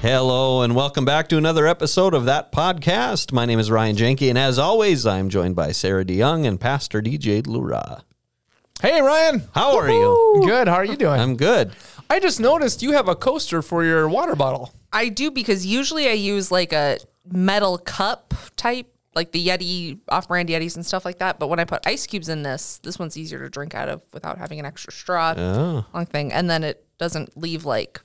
Hello and welcome back to another episode of that podcast. My name is Ryan Jenke, and as always, I'm joined by Sarah DeYoung and Pastor DJ Lura. Hey, Ryan. How are you? Good. How are you doing? I'm good. I just noticed you have a coaster for your water bottle. I do because usually I use like a metal cup type, like the Yeti off-brand Yetis and stuff like that. But when I put ice cubes in this, this one's easier to drink out of without having an extra straw, Oh. long thing, and then it doesn't leave like.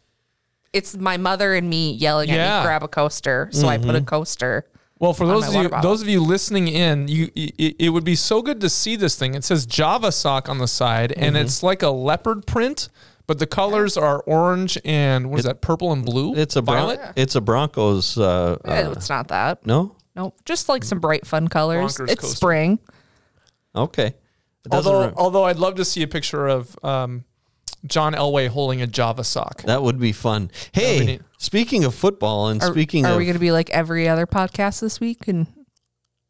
It's my mother and me yelling at Yeah. me, grab a coaster. So I put a coaster. Well, for On those my of you, water bottle. those of you listening in, you it, it would be so good to see this thing. It says Java sock on the side, and Mm-hmm. it's like a leopard print, but the colors are orange and what is that? Purple and blue. It's a Bron- violet. It's a Broncos. Uh, Eh, uh, it's not that. no. Nope. Just like some bright, fun colors. Bonkers it's coaster. spring. Okay. It doesn't Although, re- although I'd love to see a picture of um, John Elway holding a Java sock. that would be fun. Hey, be speaking of football and Are, speaking are of we going to be like every other podcast this week and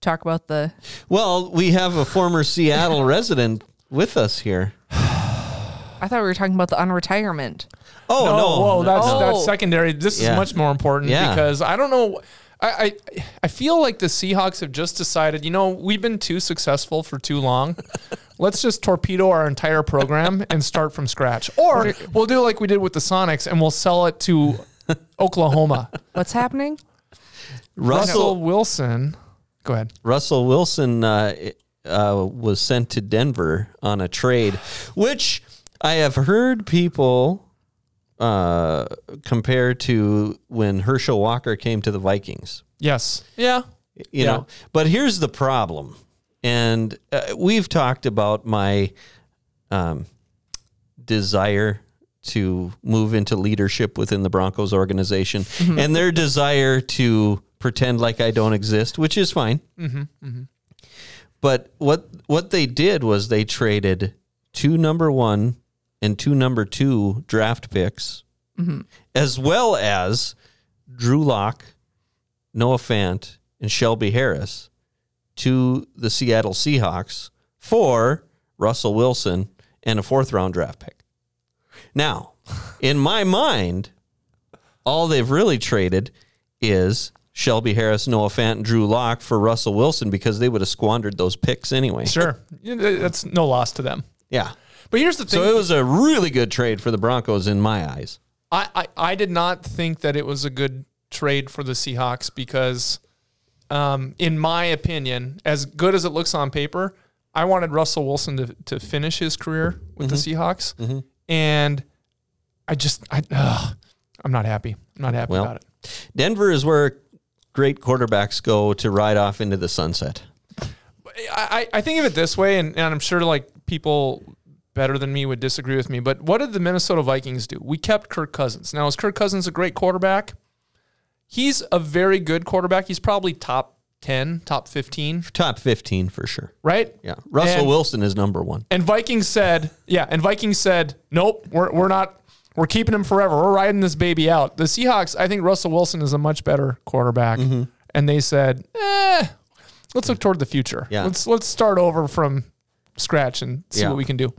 talk about the? well, we have a former Seattle resident with us here. I thought we were talking about the unretirement. Oh no, no, whoa, that's Oh. that's secondary. This Yeah. is much more important Yeah. because I don't know. I, I I feel like the Seahawks have just decided. You know, we've been too successful for too long. Let's just torpedo our entire program and start from scratch, or we'll do like we did with the Sonics and we'll sell it to Oklahoma. What's happening? Russell Russell Wilson. Go ahead. Russell Wilson uh, uh, was sent to Denver on a trade, which I have heard people uh, compared to when Herschel Walker came to the Vikings. Yes. Yeah. You Yeah. know, but here's the problem, and uh, we've talked about my um, desire to move into leadership within the Broncos organization, and their desire to pretend like I don't exist, which is fine. But what what they did was they traded two number one and two number two draft picks, as well as Drew Lock, Noah Fant, and Shelby Harris to the Seattle Seahawks for Russell Wilson and a fourth round draft pick. Now, in my mind, all they've really traded is Shelby Harris, Noah Fant, and Drew Lock for Russell Wilson because they would have squandered those picks anyway. Sure. That's no loss to them. Yeah. But here's the thing. So it was a really good trade for the Broncos in my eyes. I, I, I did not think that it was a good trade for the Seahawks because, um, in my opinion, as good as it looks on paper, I wanted Russell Wilson to, to finish his career with the Seahawks. And I just, I, ugh, I'm not happy. I'm not happy Well, about it. Denver is where great quarterbacks go to ride off into the sunset. I, I I think of it this way, and, and I'm sure like people better than me would disagree with me, but what did the Minnesota Vikings do? We kept Kirk Cousins. Now, is Kirk Cousins a great quarterback? He's a very good quarterback. He's probably top 10, top 15, Top 15 for sure. right? Yeah. Russell And- Wilson is number one. And Vikings said, yeah, and Vikings said, nope, we're, we're not, we're keeping him forever. We're riding this baby out. The Seahawks, I think Russell Wilson is a much better quarterback. Mm-hmm. And they said, eh, let's look toward the future. Yeah. Let's let's start over from scratch and see Yeah. what we can do.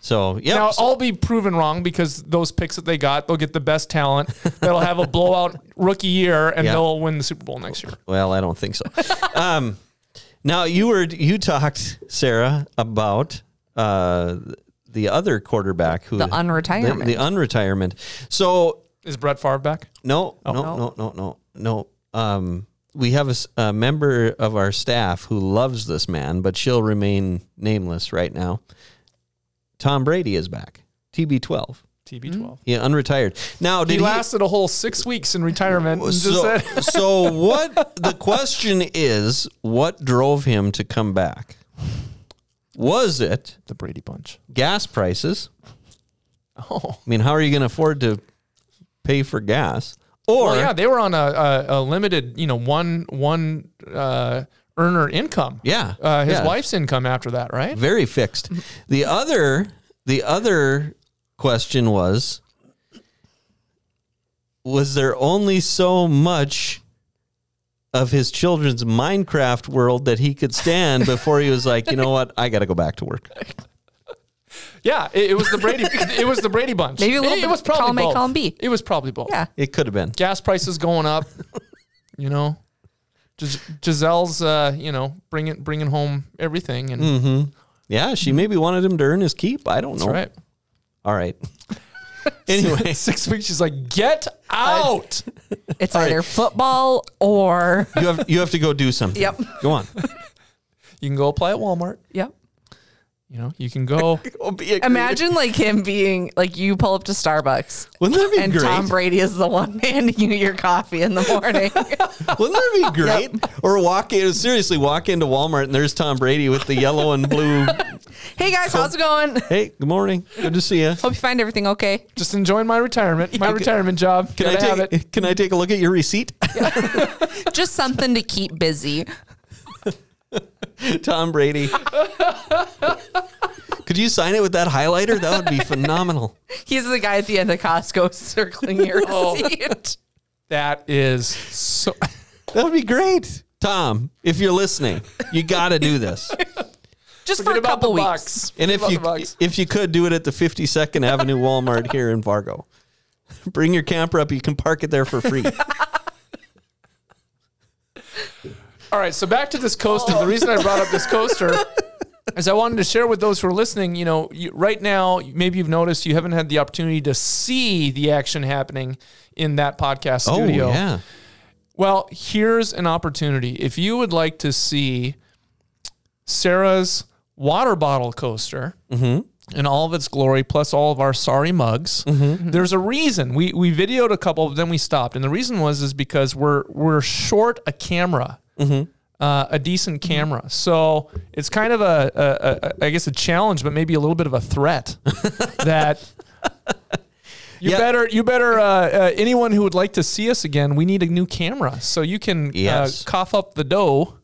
So, yeah. Now, so- I'll be proven wrong because those picks that they got, they'll get the best talent. That'll have a blowout rookie year, and Yeah. they'll win the Super Bowl next year. well, I don't think so. um, now you were you talked Sarah about uh, the other quarterback who The unretirement. The, the unretirement. So Is Brett Favre back? No, no, No. no, no, no, no. Um, we have a member of our staff who loves this man, but she'll remain nameless right now. Tom Brady is back. TB12. TB12. Hmm. Yeah, unretired. Now, did He he, lasted a whole six weeks in retirement. And just so, said, so what? The question is, what drove him to come back? Was it the Brady Bunch. gas prices? Oh. I mean, how are you going to afford to pay for gas? Or Well, yeah, they were on a, a, a limited, you know, one one uh, earner income. Yeah, uh, his yeah. wife's income after that, right? very fixed. The other the other question was was there only so much of his children's Minecraft world that he could stand before he was like, you know what, I got to go back to work. Yeah, it, it was the Brady. it was the Brady bunch. Maybe a little it, bit it was probably column A, both. column B. It was probably both. Yeah. It could have been. gas prices going up. you know, Gis- Gisele's, uh, you know, bringing bringing home everything, and Mm-hmm. Yeah, she maybe wanted him to earn his keep. I don't that's know. right. All right. anyway, Six weeks, she's like, "Get out!" It's either football or you have you have to go do something. Yep. Go on. You can go apply at Walmart. yep. You know, you can go. Imagine like him being like you pull up to Starbucks Wouldn't that be and great? Tom Brady is the one handing you your coffee in the morning. Wouldn't that be great? Or walk in, seriously, walk into Walmart and there's Tom Brady with the yellow and blue. hey guys, how's it going? Hey, good morning. Good to see you. Hope you find everything okay. Just enjoying my retirement. My retirement job. Can Gotta I have it. take Can I take a look at your receipt? Just something to keep busy. Tom Brady. Could you sign it with that highlighter? That would be phenomenal. He's the guy at the end of Costco circling your Oh. receipt. That is so. That would be great. Tom, if you're listening, you got to do this. Just for Forget a about couple the weeks. bucks. And if Forget you the bucks. if you could do it at the 52nd Avenue Walmart here in Fargo, bring your camper up. You can park it there for free. All right, so back to this coaster. The reason I brought up this oh. coaster is I wanted to share with those who are listening. You know, you, right now, maybe you've noticed you haven't had the opportunity to see the action happening in that podcast oh, studio. Oh yeah. Well, here's an opportunity. If you would like to see Sarah's water bottle coaster mm-hmm. in all of its glory, plus all of our sorry mugs, mm-hmm. there's a reason. We we videoed a couple, then we stopped, and the reason was is because we're we're short a camera. Uh, a decent camera, so it's kind of a, a, a, I guess, a challenge, but maybe a little bit of a threat that you Yeah. better, you better. Uh, uh, anyone who would like to see us again, we need a new camera, so you can Yes. uh, cough up the dough,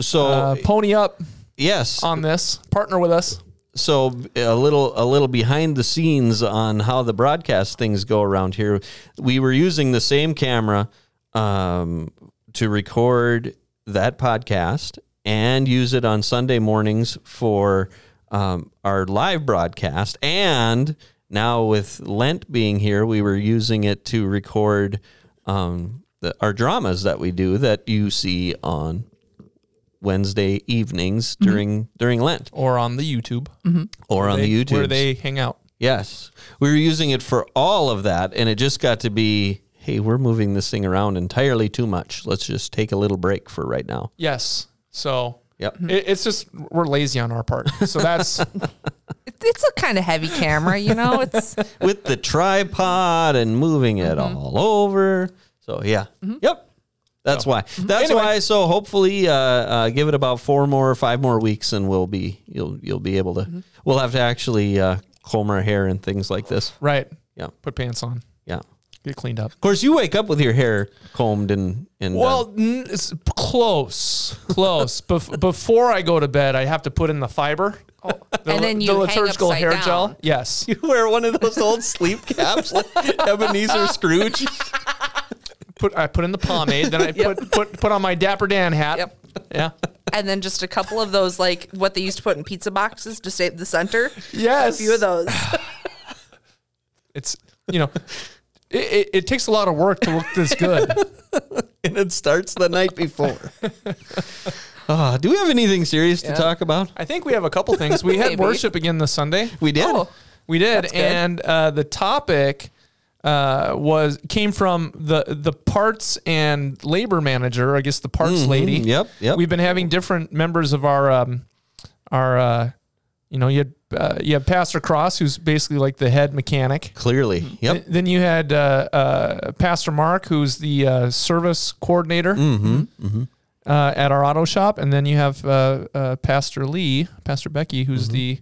So uh, pony up yes, on this, partner with us. so a little a little behind the scenes on how the broadcast things go around here. We were using the same camera um, to record that podcast and use it on Sunday mornings for um, our live broadcast. And now with Lent being here, we were using it to record um, the, our dramas that we do that you see on Wednesday evenings during during Lent or on the YouTube or on They- the YouTube. where they hang out. Yes. We were using it for all of that, and it just got to be hey, we're moving this thing around entirely too much. Let's just take a little break for right now. Yes, so Yep. it, it's just we're lazy on our part. So that's It's a kind of heavy camera, you know. It's With the tripod and moving it all over. So, yeah. Yep. That's why. That's Anyway. why. So hopefully, uh, uh, give it about four more, five more weeks, and we'll be you'll you'll be able to. We'll have to actually uh, comb our hair and things like this. right. Yeah, Put pants on, yeah. Get cleaned up. Of course, you wake up with your hair combed and and Well, n- it's close, close. Bef- before I go to bed, I have to put in the fiber. Oh, the, and then you hang liturgical upside hair down. gel. Yes. You wear one of those old sleep caps like Ebenezer Scrooge. Put I put in the pomade, then I put put put on my Dapper Dan hat. Yep. Yeah. and then just a couple of those like what they used to put in pizza boxes to save the center. Yes. A few of those. It's you know, it, it, it takes a lot of work to look this good. And it starts the night before. Ah, do we have anything serious to talk about? I think we have a couple things. We had worship again this Sunday. We did. Oh. We did, and uh, the topic uh, was came from the the parts and labor manager. I guess the parts lady. Mm-hmm. Yep, yep. We've been having different members of our um, our uh, you know you had uh, you have Pastor Cross, who's basically like the head mechanic. Clearly. Yep. Th- Then you had uh, uh, Pastor Mark, who's the uh, service coordinator Mm-hmm. uh, at our auto shop, and then you have uh, uh, Pastor Lee, Pastor Becky, who's the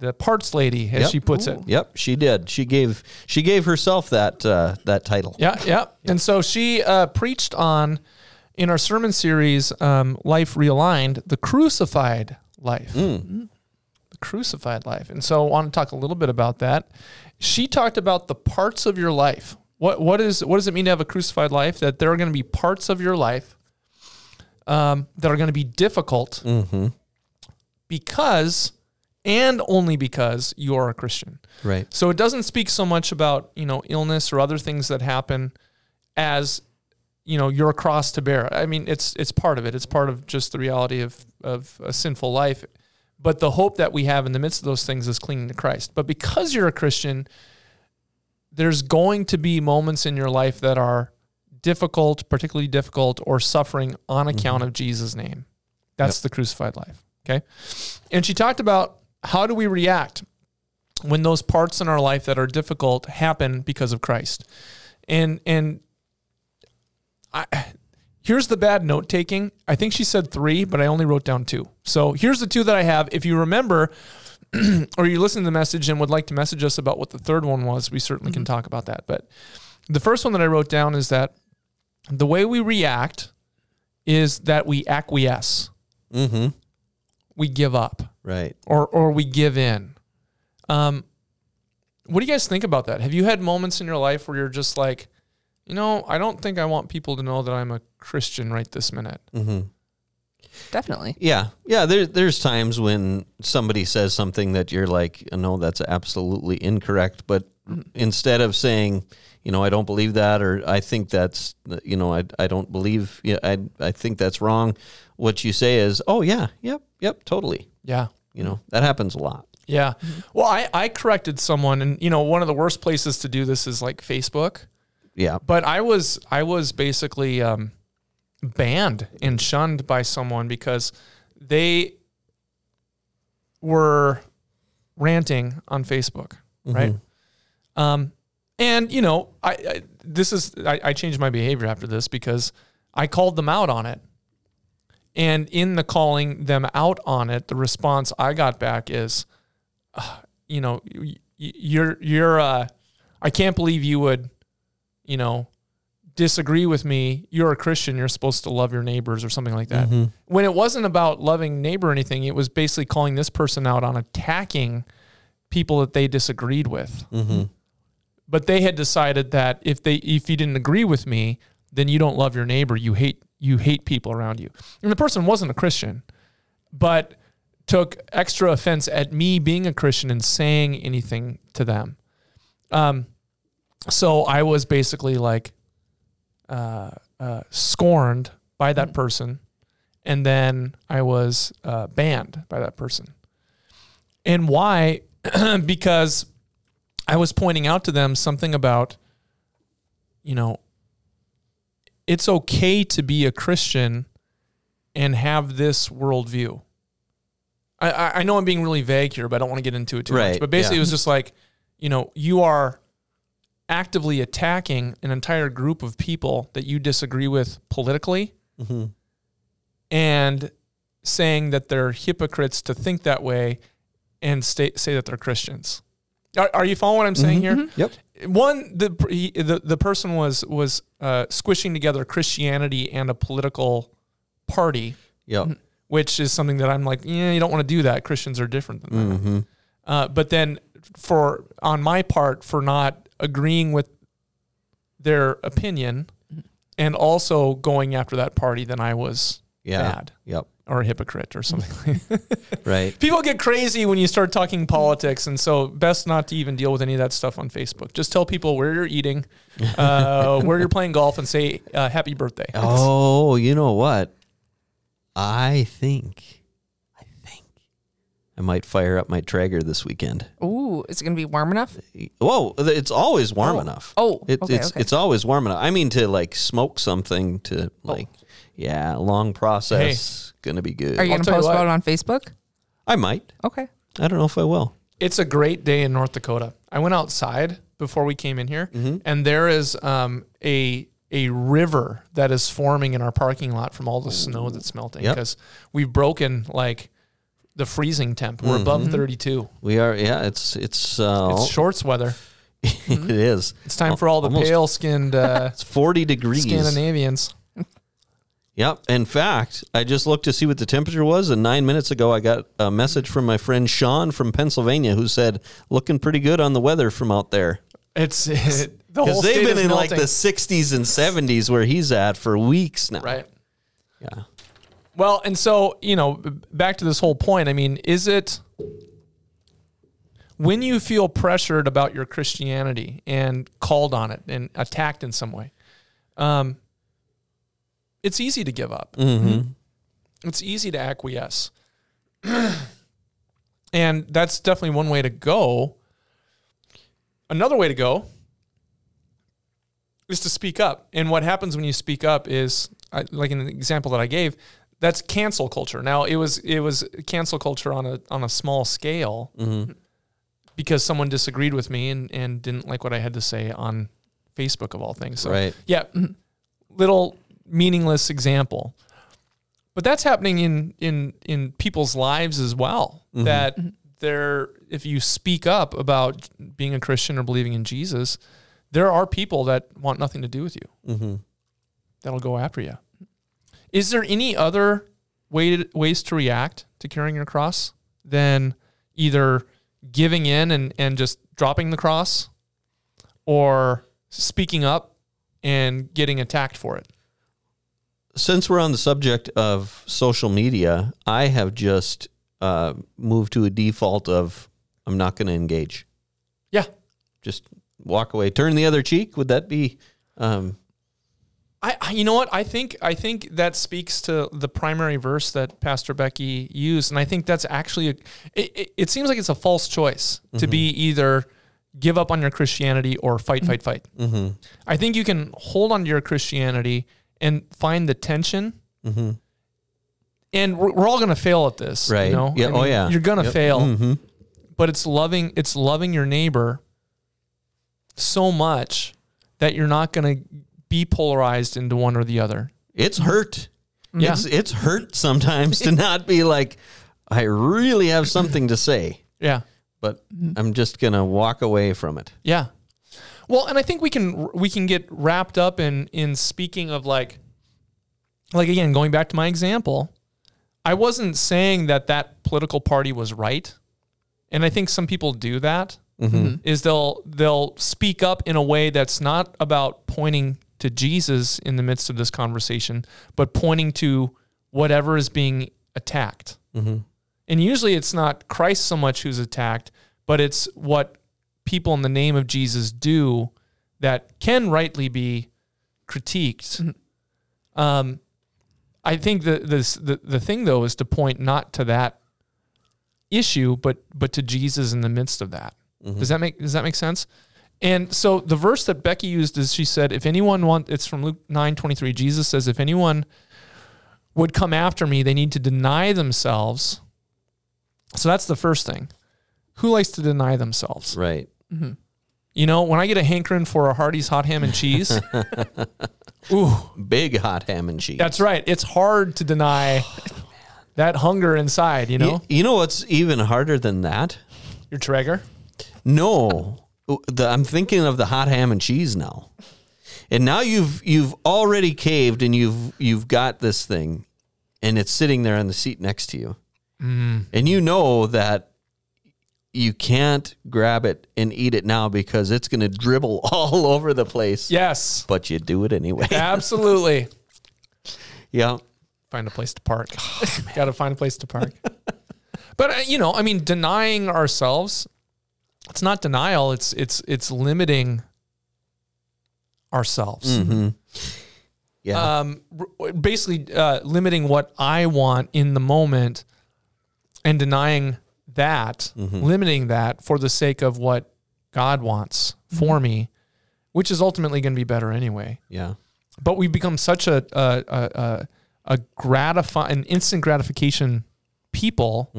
the parts lady, as Mm-hmm. Yep. she puts it. Yep, she did. She gave she gave herself that uh, that title. Yeah, yeah. And so she uh, preached on in our sermon series, um, Life Realigned, the crucified life. Mm. Crucified life. And so I want to talk a little bit about that. She talked about the parts of your life. What what is what does it mean to have a crucified life? That there are going to be parts of your life um, that are going to be difficult Mm-hmm. because and only because you are a Christian. Right. So it doesn't speak so much about, you know, illness or other things that happen as, you know, your cross to bear. I mean, it's it's part of it. It's part of just the reality of of a sinful life. But the hope that we have in the midst of those things is clinging to Christ. But because you're a Christian, there's going to be moments in your life that are difficult, particularly difficult, or suffering on mm-hmm. account of Jesus' name. That's the crucified life. Okay. And she talked about how do we react when those parts in our life that are difficult happen because of Christ. And and I here's the bad note taking. I think she said 3, but I only wrote down 2. So here's the two that I have. If you remember or you listen to the message and would like to message us about what the third one was, we certainly can talk about that. But the first one that I wrote down is that the way we react is that we acquiesce. Mm-hmm. We give up Right. or or we give in. Um, what do you guys think about that? Have you had moments in your life where you're just like, you know, I don't think I want people to know that I'm a Christian right this minute. Mm-hmm. Definitely. Yeah, yeah. There, there's times when somebody says something that you're like, no, that's absolutely incorrect. But instead of saying, you know, I don't believe that, or I think that's, you know, I, I don't believe, yeah, I, I think that's wrong. What you say is, oh yeah, yep, yep, totally. Yeah. You know, that happens a lot. Yeah. Well, I, I corrected someone and you know, one of the worst places to do this is like Facebook. Yeah. But I was I was basically um, banned and shunned by someone because they were ranting on Facebook, right? Um, and you know, I, I this is I, I changed my behavior after this because I called them out on it. And in the calling them out on it, the response I got back is, uh, you know, you're you're uh, I can't believe you would, you know, disagree with me. You're a Christian. You're supposed to love your neighbors or something like that. When it wasn't about loving neighbor or anything, it was basically calling this person out on attacking people that they disagreed with. But they had decided that if they if you didn't agree with me, then you don't love your neighbor. You hate you hate people around you. And the person wasn't a Christian, but took extra offense at me being a Christian and saying anything to them. Um, so I was basically like uh, uh, scorned by that person, and then I was uh, banned by that person. And why? because I was pointing out to them something about, you know, it's okay to be a Christian and have this worldview. I, I know I'm being really vague here, but I don't want to get into it too much. But basically, yeah. it was just like, you know, you are actively attacking an entire group of people that you disagree with politically Mm-hmm. and saying that they're hypocrites to think that way and stay, say that they're Christians. Are, are you following what I'm saying here? Yep. One, the, he, the the person was was uh, squishing together Christianity and a political party, Yep. which is something that I'm like, yeah, you don't want to do that. Christians are different than that. Mm-hmm. Uh, but then, for on my part, for not agreeing with their opinion and also going after that party, then I was Yeah. bad Yep. or a hypocrite or something. Right. People get crazy when you start talking politics, and so best not to even deal with any of that stuff on Facebook. Just tell people where you're eating, uh, where you're playing golf, and say uh, happy birthday. Oh, you know what? I think, I think I might fire up my Traeger this weekend. Ooh, is it gonna be warm enough? Whoa, it's always warm Oh. enough. Oh, It, okay, it's okay. it's always warm enough. I mean, to like smoke something to like, yeah, long process, gonna be good. Are you I'll gonna post about it on Facebook? I might. Okay. I don't know if I will. It's a great day in North Dakota. I went outside before we came in here, Mm-hmm. and there is um, a a river that is forming in our parking lot from all the snow that's melting Yep. because we've broken like the freezing temp. We're Mm-hmm. above 32. We are. Yeah, it's it's uh, It's shorts weather. it is. It's time for all the Almost- pale skinned uh, It's forty degrees. Scandinavians. Yep. In fact, I just looked to see what the temperature was, and nine minutes ago, I got a message from my friend Sean from Pennsylvania who said, "Looking pretty good on the weather from out there." It's it, the whole they've been in like the 60s and 70s where he's at for weeks now. right. Yeah. Well, and so you know, back to this whole point. I mean, is it when you feel pressured about your Christianity and called on it and attacked in some way, um, it's easy to give up. Mm-hmm. It's easy to acquiesce. and that's definitely one way to go. Another way to go is to speak up. And what happens when you speak up is, I, like in the example that I gave, that's cancel culture. Now it was it was cancel culture on a on a small scale Mm-hmm. because someone disagreed with me and, and didn't like what I had to say on Facebook of all things. So Right. yeah, little meaningless example. But that's happening in in in people's lives as well. That there if you speak up about being a Christian or believing in Jesus, there are people that want nothing to do with you. Mm-hmm. That'll go after you. Is there any other way to, ways to react to carrying your cross than either giving in and, and just dropping the cross or speaking up and getting attacked for it? Since we're on the subject of social media, I have just uh, moved to a default of I'm not going to engage. Yeah. Just walk away, turn the other cheek. Would that be? Um, I, I- you know what I think I think that speaks to the primary verse that Pastor Becky used, and I think that's actually a, it, it, it seems like it's a false choice to be either give up on your Christianity or fight, fight, fight. mm-hmm. I think you can hold on to your Christianity and find the tension. Mm-hmm. And we're, we're all going to fail at this, Right. You know? Yeah. Oh, yeah. You're going to Yep. fail, Mm-hmm. but it's loving. It's loving your neighbor so much that you're not going to be polarized into one or the other. It's hurt. Mm-hmm. Yeah. It's it's hurt sometimes to not be like, I really have something to say, Yeah. but I'm just gonna walk away from it. Yeah. Well, and I think we can we can get wrapped up in in speaking of like like again going back to my example, I wasn't saying that that political party was right. And I think some people do that. Mm-hmm. Is they'll they'll speak up in a way that's not about pointing to Jesus in the midst of this conversation, but pointing to whatever is being attacked. Mm-hmm. And usually it's not Christ so much who's attacked, but it's what people in the name of Jesus do that can rightly be critiqued. Um, I think the, this, the the thing though is to point not to that issue, but but to Jesus in the midst of that. Does that make does that make sense? And so the verse that Becky used is she said, if anyone want it's from Luke nine twenty three. Jesus says, if anyone would come after me, they need to deny themselves. So that's the first thing. Who likes to deny themselves? Right. Mm-hmm. You know, when I get a hankering for a Hardee's hot ham and cheese, ooh, Big hot ham and cheese. that's right. It's hard to deny that hunger inside, you know? Y- you know what's even harder than that? Your Traeger. No, the, I'm thinking of the hot ham and cheese now. And now you've you've already caved and you've you've got this thing, and it's sitting there on the seat next to you, and you know that you can't grab it and eat it now because it's going to dribble all over the place. Yes, But you do it anyway. absolutely. yeah. find a place to park. Got to find a place to park. but uh, you know, I mean, denying ourselves, it's not denial. It's it's it's limiting ourselves. Mm-hmm. Yeah. Um, basically, uh, limiting what I want in the moment, and denying that, limiting that for the sake of what God wants for me, which is ultimately going to be better anyway yeah. but we've become such a a a, a, a gratify an instant gratification people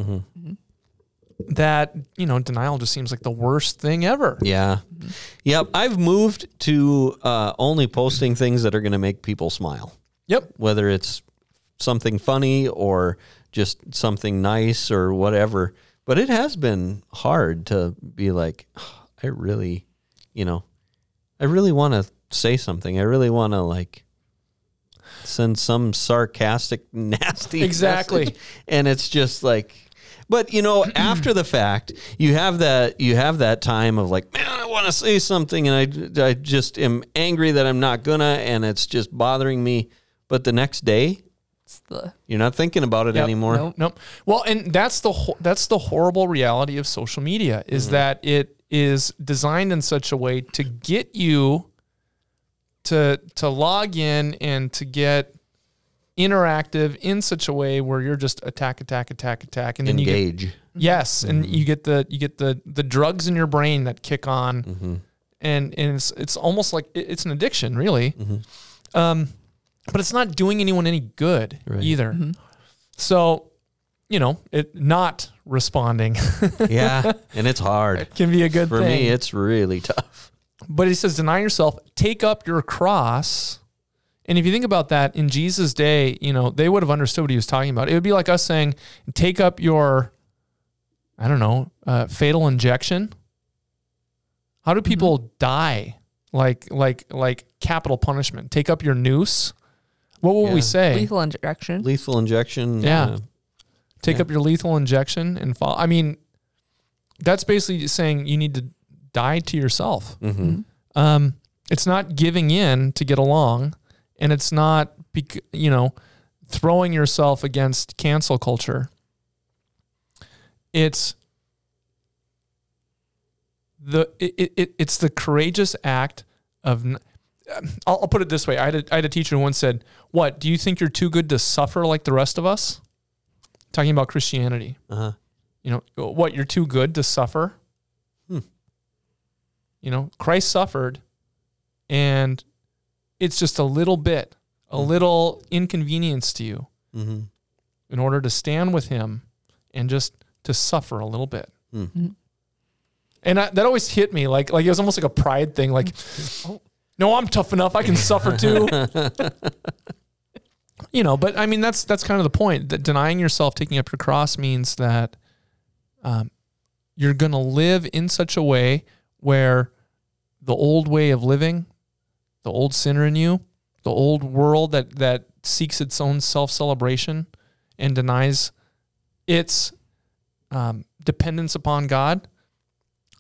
that you know denial just seems like the worst thing ever. Yeah. Yep. I've moved to uh, only posting things that are going to make people smile. Yep. whether it's something funny or just something nice or whatever. But it has been hard to be like, "Oh, I really, you know, I really want to say something. I really want to like send some sarcastic, nasty, Exactly. message. And it's just like, but you know, after the fact, you have that you have that time of like, man, I want to say something, and I I just am angry that I'm not gonna, and it's just bothering me. But the next day, It's the You're not thinking about it Yep. anymore. Nope. Nope. Well, and that's the ho- that's the horrible reality of social media is Mm-hmm. that it is designed in such a way to get you to to log in and to get interactive in such a way where you're just attack attack attack attack and then you get Engage. yes and Mm-hmm. you get the you get the the drugs in your brain that kick on Mm-hmm. and and it's it's almost like it- it's an addiction really Mm-hmm. um but it's not doing anyone any good Right. either so you know it not responding yeah, and it's hard. It can be a good For thing me, it's really tough. but he says deny yourself take up your cross and if you think about that in jesus day you know they would have understood what he was talking about. It would be like us saying take up your i don't know uh, fatal injection. How do people die? Like like like capital punishment. Take up your noose. What will we say? Lethal injection. Lethal injection. Yeah. uh, take Yeah. up your lethal injection and fall. I mean that's basically saying you need to die to yourself. Mhm. um, it's not giving in to get along, and it's not, bec- you know, throwing yourself against cancel culture. It's the it, it, it's the courageous act of. I'll, I'll put it this way: I had, a, I had a teacher who once said, "What do you think you're too good to suffer like the rest of us?" Talking about Christianity. Uh-huh. You know, what you're too good to suffer. Hmm. You know, Christ suffered, and it's just a little bit, a Hmm. little inconvenience to you Mhm. in order to stand with Him and just to suffer a little bit. Hmm. And I, that always hit me, like like it was almost like a pride thing. Like, oh, no, I'm tough enough; I can suffer too. you know, but I mean, that's that's kind of the point. That denying yourself, taking up your cross, means that um, you're going to live in such a way where the old way of living, the old sinner in you, the old world that that seeks its own self celebration and denies its um, dependence upon God,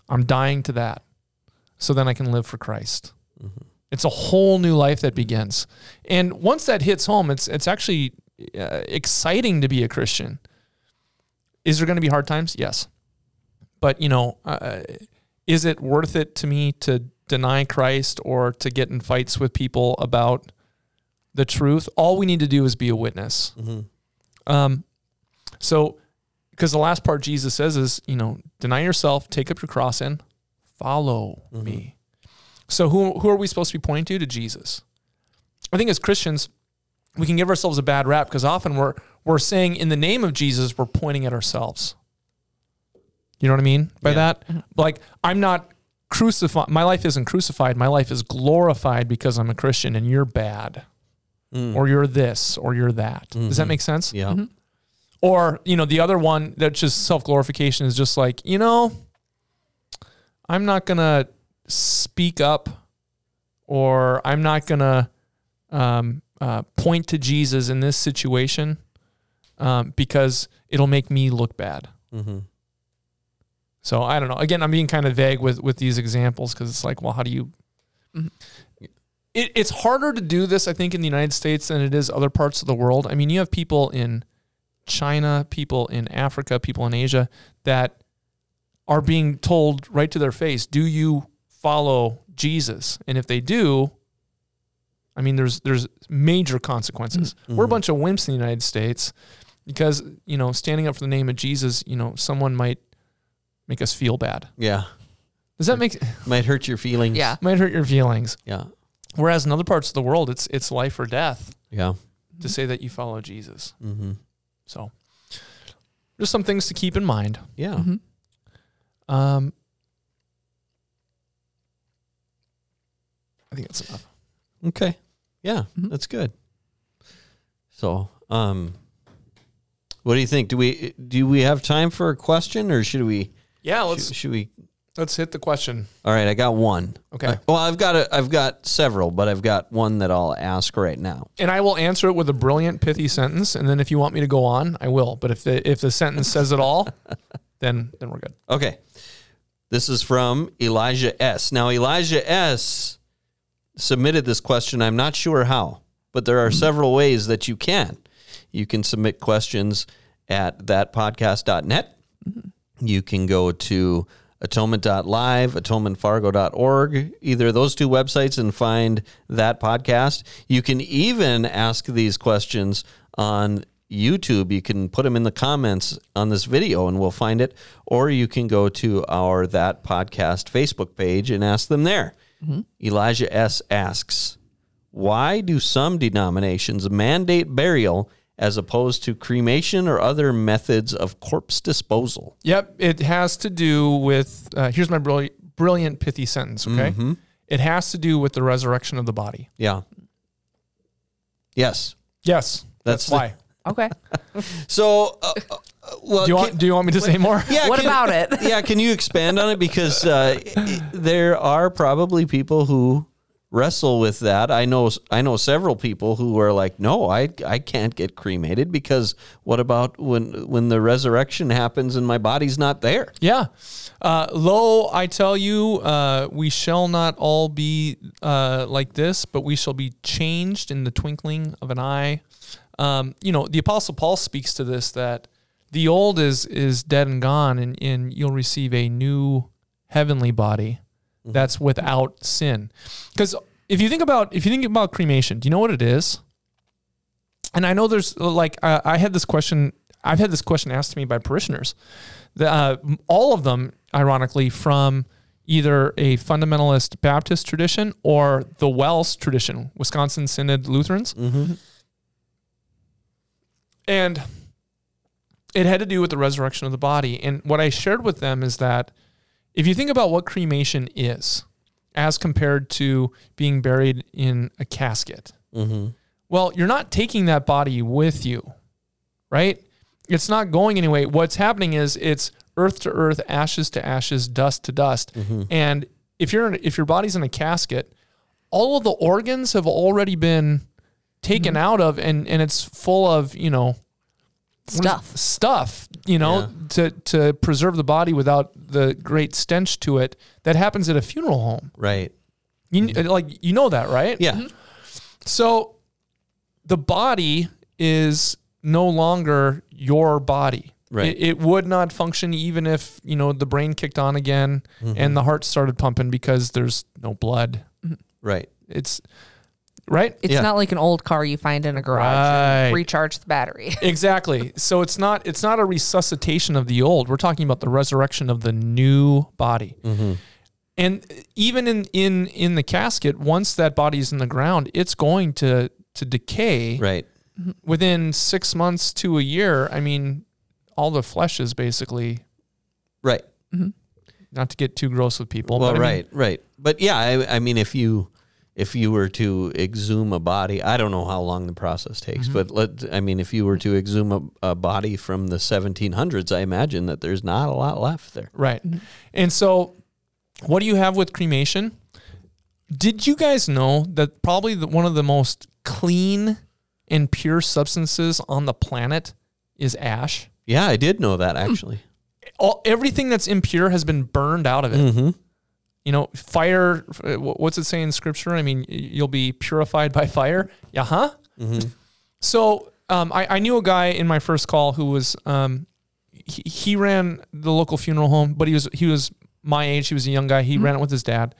I'm dying to that, so then I can live for Christ. It's a whole new life that begins, and once that hits home, it's it's actually uh, exciting to be a Christian. Is there going to be hard times? Yes, but you know, uh, is it worth it to me to deny Christ or to get in fights with people about the truth? All we need to do is be a witness. Mhm. Um, so, because the last part Jesus says is, you know, deny yourself, take up your cross, and follow me. So, who who are we supposed to be pointing to? To Jesus. I think as Christians, we can give ourselves a bad rap because often we're we're saying in the name of Jesus, we're pointing at ourselves. You know what I mean by Yeah. that? Like I'm not crucified. My life isn't crucified. My life is glorified because I'm a Christian, and you're bad, Mm. or you're this, or you're that. Does that Mhm. make sense? Yeah. Or, you know, the other one that's just self glorification is just like, you know, I'm not going to speak up or I'm not going to um, uh, point to Jesus in this situation um, because it'll make me look bad. Mhm. So I don't know. Again, I'm being kind of vague with with these examples because it's like, well, how do you? Mhm. It, it's harder to do this, I think, in the United States than it is other parts of the world. I mean, you have people in China, people in Africa, people in Asia that are being told right to their face, "Do you follow Jesus?" And if they do, I mean, there's there's major consequences. We're a bunch of wimps in the United States because you know, standing up for the name of Jesus, you know, someone might make us feel bad. Yeah. Does that make Might hurt your feelings. Yeah. might hurt your feelings? Yeah. Whereas in other parts of the world, it's it's life or death Yeah. to say that you follow Jesus. Mm-hmm. So, just some things to keep in mind. Yeah. Mhm. Um, I think that's enough. Okay. Yeah, Mhm. that's good. So, um, what do you think? Do we do we have time for a question, or should we? Yeah, let's Should, should we? let's hit the question. All right, I got one. Okay. Uh, well, I've got a, I've got several, but I've got one that I'll ask right now. and I will answer it with a brilliant, pithy sentence. And then if you want me to go on, I will. But if the if the sentence says it all, then then we're good. Okay. This is from Elijah S. Now, Elijah S. submitted this question. I'm not sure how, but there are several ways that you can. You can submit questions at thatpodcast.net. You can go to atonement.live, atonementfargo.org, either those two websites, and find that podcast. You can even ask these questions on YouTube. You can put them in the comments on this video and we'll find it. Or you can go to our That Podcast Facebook page and ask them there. Mm-hmm. Elijah S. asks, Why do some denominations mandate burial as opposed to cremation or other methods of corpse disposal? Yep, it has to do with. Uh, here's my brilliant, brilliant pithy sentence. Okay, Mm-hmm. it has to do with the resurrection of the body. Yeah. Yes. Yes, That's that's, the- why. Okay. So, uh, uh, well, Do you can- want? Do you want me to say more? yeah, what can- about it? yeah, can you expand on it? Because uh, there are probably people who wrestle with that. I know, I know several people who are like, "No, I, I can't get cremated because what about when when the resurrection happens and my body's not there?" Yeah. Uh, lo, I tell you, uh, we shall not all be uh, like this, but we shall be changed in the twinkling of an eye. Um, you know, the Apostle Paul speaks to this that the old is is dead and gone, and, and you'll receive a new heavenly body that's without sin. Because if you think about if you think about cremation, do you know what it is? And I know there's like I, I had this question. I've had this question asked to me by parishioners. The, uh, all of them, ironically, from either a fundamentalist Baptist tradition or the WELS tradition, Wisconsin Synod Lutherans. And it had to do with the resurrection of the body. And what I shared with them is that if you think about what cremation is, as compared to being buried in a casket, Mm-hmm. well, you're not taking that body with you, right? It's not going anyway. What's happening is it's earth to earth, ashes to ashes, dust to dust. And if you're if your body's in a casket, all of the organs have already been taken out of, and and it's full of you know Stuff. stuff, you know, Yeah. to to preserve the body without the great stench to it that happens at a funeral home. Right. You like you know that, right? Yeah. So the body is no longer your body. Right. It, it would not function even if, you know, the brain kicked on again Mm-hmm. and the heart started pumping because there's no blood. Right. It's right? It's Yeah. not like an old car you find in a garage. Right. And recharge the battery. exactly. So it's not it's not a resuscitation of the old. We're talking about the resurrection of the new body. Mm-hmm. And even in in in the casket, once that body is in the ground, it's going to to decay. Right. within six months to a year, I mean, all the flesh is basically Right. Mm-hmm. not to get too gross with people. Well, but I mean, right, right. But yeah, I, I mean, if you if you were to exhume a body, I don't know how long the process takes, Mm-hmm. but let I mean, if you were to exhume a, a body from the 1700s, I imagine that there's not a lot left there. right. And so, what do you have with cremation? Did you guys know that probably the, one of the most clean and pure substances on the planet is ash? Yeah, I did know that actually. All everything that's impure has been burned out of it. Mm-hmm. You know, fire. uh, What's it say in scripture? I mean, you'll be purified by fire. Yeah, huh? So um, I, I knew a guy in my first call who was um, he, he ran the local funeral home, but he was he was my age. He was a young guy. He ran it with his dad,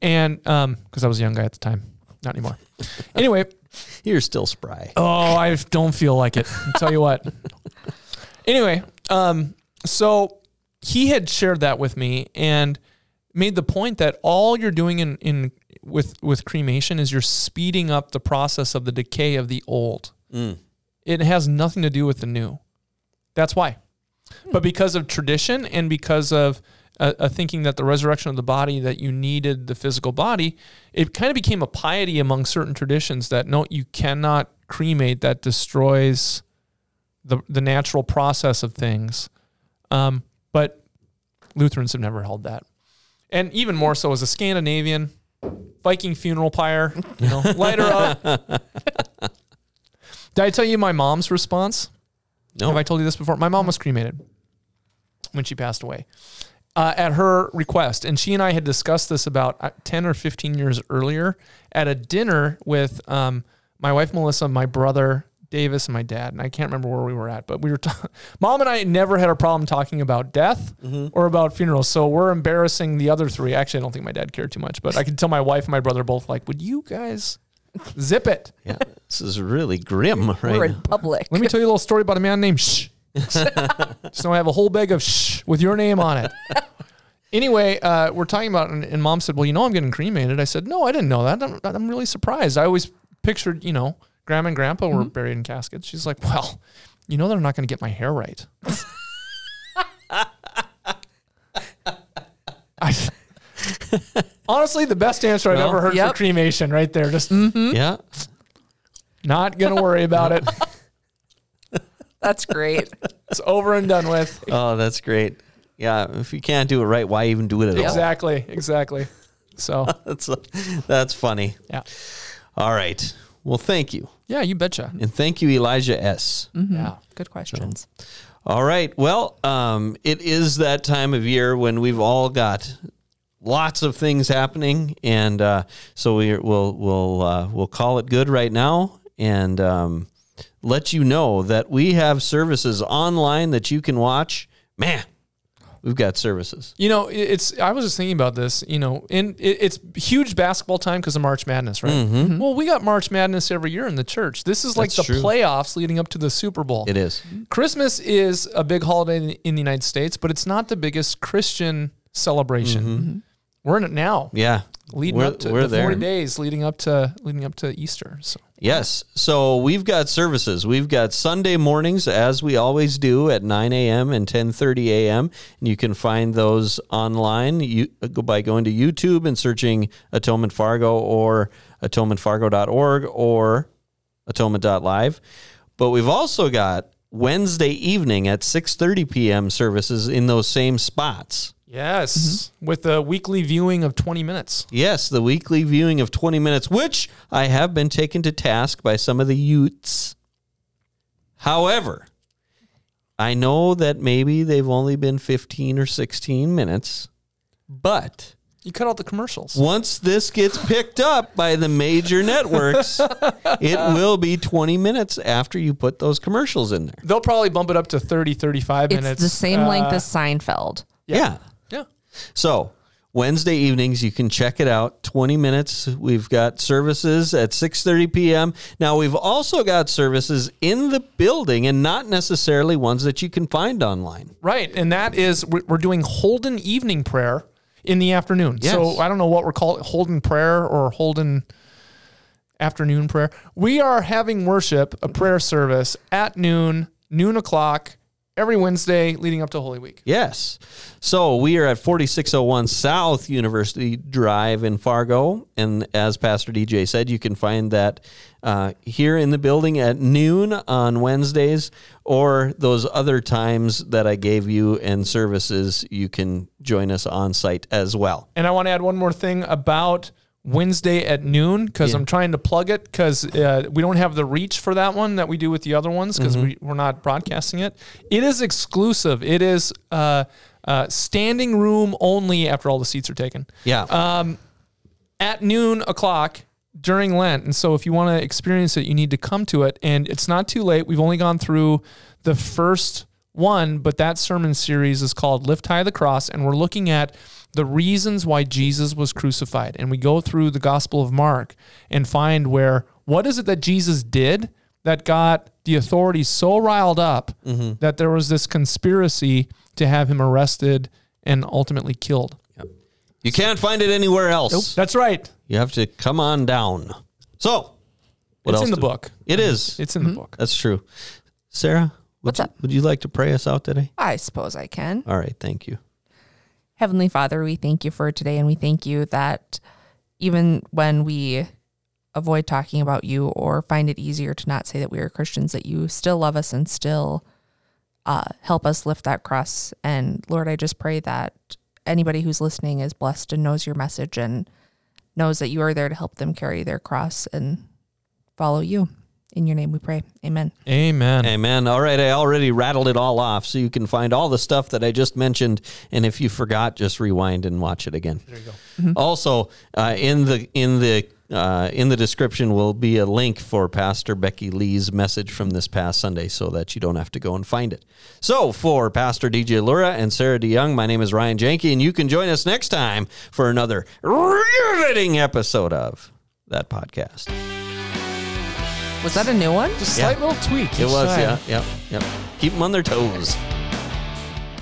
and because I was a young guy at the time, not anymore. anyway, You're still spry. Oh, I don't feel like it. I'll tell you what. Anyway, um, so he had shared that with me and made the point that all you're doing in, in with with cremation is you're speeding up the process of the decay of the old. Mm. It has nothing to do with the new. That's why. But because of tradition and because of a, a thinking that the resurrection of the body that you needed the physical body, it kind of became a piety among certain traditions that no, you cannot cremate. That destroys the the natural process of things. Um, but Lutherans have never held that, and even more so as a Scandinavian Viking funeral pyre. You know, light her up. Did I tell you my mom's response? No. Have I told you this before? My mom was cremated when she passed away uh, at her request. And she and I had discussed this about uh, 10 or 15 years earlier at a dinner with um, my wife, Melissa, my brother, Davis and my dad, and I can't remember where we were at, but we were. Ta- Mom and I never had a problem talking about death or about funerals, so we're embarrassing the other three. Actually, I don't think my dad cared too much, but I could tell my wife and my brother both like, "Would you guys zip it?" Yeah, this is really grim, right? We're in public. Let me tell you a little story about a man named Shh. so I have a whole bag of Shh with your name on it. Anyway, uh, we're talking about, and, and mom said, Well, you know, I'm getting cremated. I said, No, I didn't know that. I'm, I'm really surprised. I always pictured, you know, grandma and grandpa were mm-hmm. buried in caskets. She's like, Well, you know, they're not going to get my hair right. I, honestly, the best answer I've Well, ever heard Yep. for cremation right there. Just mm-hmm. Yeah, not going to worry about it. That's great. It's over and done with. oh, that's great. Yeah, if you can't do it right, why even do it at all? Exactly. Exactly. So, That's that's funny. yeah. All right. Well, thank you, Yeah, you betcha. and thank you, Elijah S. Yeah. Good questions. All right. Well, um, it is that time of year when we've all got lots of things happening, and uh, so we will we'll uh, we'll call it good right now, and um, let you know that we have services online that you can watch. Man, we've got services. You know, it's. I was just thinking about this. You know, in it, it's huge basketball time because of March Madness, right? Mm-hmm. Mm-hmm. Well, we got March Madness every year in the church. This is like Mm-hmm. That's the true. playoffs leading up to the Super Bowl. It is. Christmas is a big holiday in, in the United States, but it's not the biggest Christian celebration. Mm-hmm. We're in it now, Yeah. leading. We're- up to we're the there. forty days leading up to leading up to Easter. So Yes. So we've got services. We've got Sunday mornings, as we always do, at 9 a.m. and 10:30 a.m. And you can find those online you, go by going to YouTube and searching Atonement Fargo or atonementfargo.org or atonement.live. But we've also got Wednesday evening at 6:30 p.m. services in those same spots. Yes, with a weekly viewing of twenty minutes. Yes, the weekly viewing of 20 minutes, which I have been taken to task by some of the youths. However, I know that maybe they've only been 15 or 16 minutes, but You cut out the commercials. once this gets picked up by the major networks, it will be 20 minutes after you put those commercials in there. They'll probably bump it up to 30, 35 It's minutes. the same length Uh, as Seinfeld. yeah. Yeah. So Wednesday evenings, you can check it out. Twenty minutes. We've got services at six thirty p.m. Now we've also got services in the building, and not necessarily ones that you can find online. Right. And that is, we're we're doing Holden evening prayer in the afternoon. Yes. So I don't know what we're calling Holden prayer or Holden afternoon prayer. We are having worship, a prayer service at noon, noon o'clock, every Wednesday leading up to Holy Week. Yes. So we are at 4601 South University Drive in Fargo. And as Pastor DJ said, you can find that uh, here in the building at noon on Wednesdays or those other times that I gave you and services, you can join us on site as well. And I want to add one more thing about Wednesday at noon because Yeah. I'm trying to plug it because uh, we don't have the reach for that one that we do with the other ones because we, we're not broadcasting it. It is exclusive. It is uh, uh, standing room only after all the seats are taken Yeah. Uh, at noon o'clock during Lent. And so if you want to experience it, you need to come to it. And it's not too late. We've only gone through the first one, but that sermon series is called Lift High the Cross. And we're looking at the reasons why Jesus was crucified. And we go through the Gospel of Mark and find where what is it that Jesus did that got the authorities so riled up mm-hmm. that there was this conspiracy to have him arrested and ultimately killed. you can't find it anywhere else. That's right. You have to come on down. So, what it's else in the do- book. It mm-hmm. is. It's in the mm-hmm. book. That's true. Sarah, would What's you, up? would you like to pray us out today? I suppose I can. All right. Thank you. Heavenly Father, we thank you for today and we thank you that even when we avoid talking about you or find it easier to not say that we are Christians, that you still love us and still uh, help us lift that cross. And Lord, I just pray that anybody who's listening is blessed and knows your message and knows that you are there to help them carry their cross and follow you. In your name we pray. Amen. Amen. Amen. All right, I already rattled it all off, so you can find all the stuff that I just mentioned. And if you forgot, just rewind and watch it again. There you go. Also, uh, in the in the uh, in the description will be a link for Pastor Becky Lee's message from this past Sunday so that you don't have to go and find it. So, for Pastor DJ Lura and Sarah DeYoung, my name is Ryan Janke, and you can join us next time for another riveting episode of that podcast. Was that a new one? Just Yeah. slight little tweak. It each was, time. yeah, yep, yep. Keep them on their toes.